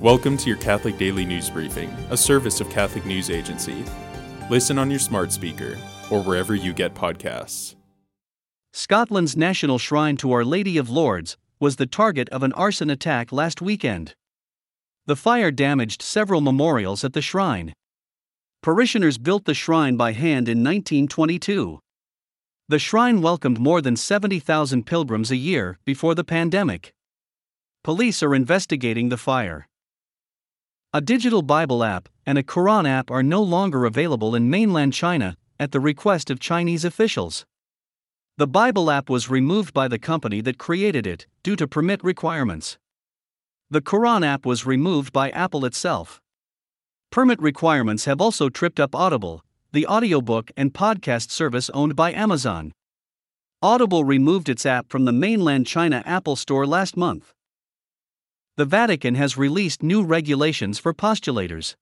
Welcome to your Catholic Daily News Briefing, a service of Catholic News Agency. Listen on your smart speaker or wherever you get podcasts. Scotland's national shrine to Our Lady of Lourdes was the target of an arson attack last weekend. The fire damaged several memorials at the shrine. Parishioners built the shrine by hand in 1922. The shrine welcomed more than 70,000 pilgrims a year before the pandemic. Police are investigating the fire. A digital Bible app and a Quran app are no longer available in mainland China at the request of Chinese officials. The Bible app was removed by the company that created it due to permit requirements. The Quran app was removed by Apple itself. Permit requirements have also tripped up Audible, the audiobook and podcast service owned by Amazon. Audible removed its app from the mainland China Apple Store last month the Vatican has released new regulations for postulators.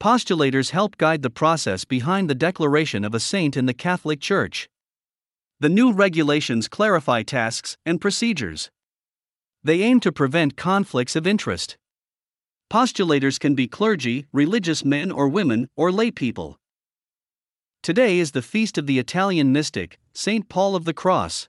Postulators help guide the process behind the declaration of a saint in the Catholic Church. The new regulations clarify tasks and procedures. They aim to prevent conflicts of interest. Postulators can be clergy, religious men or women, or lay people. Today is the feast of the Italian mystic, St. Paul of the Cross.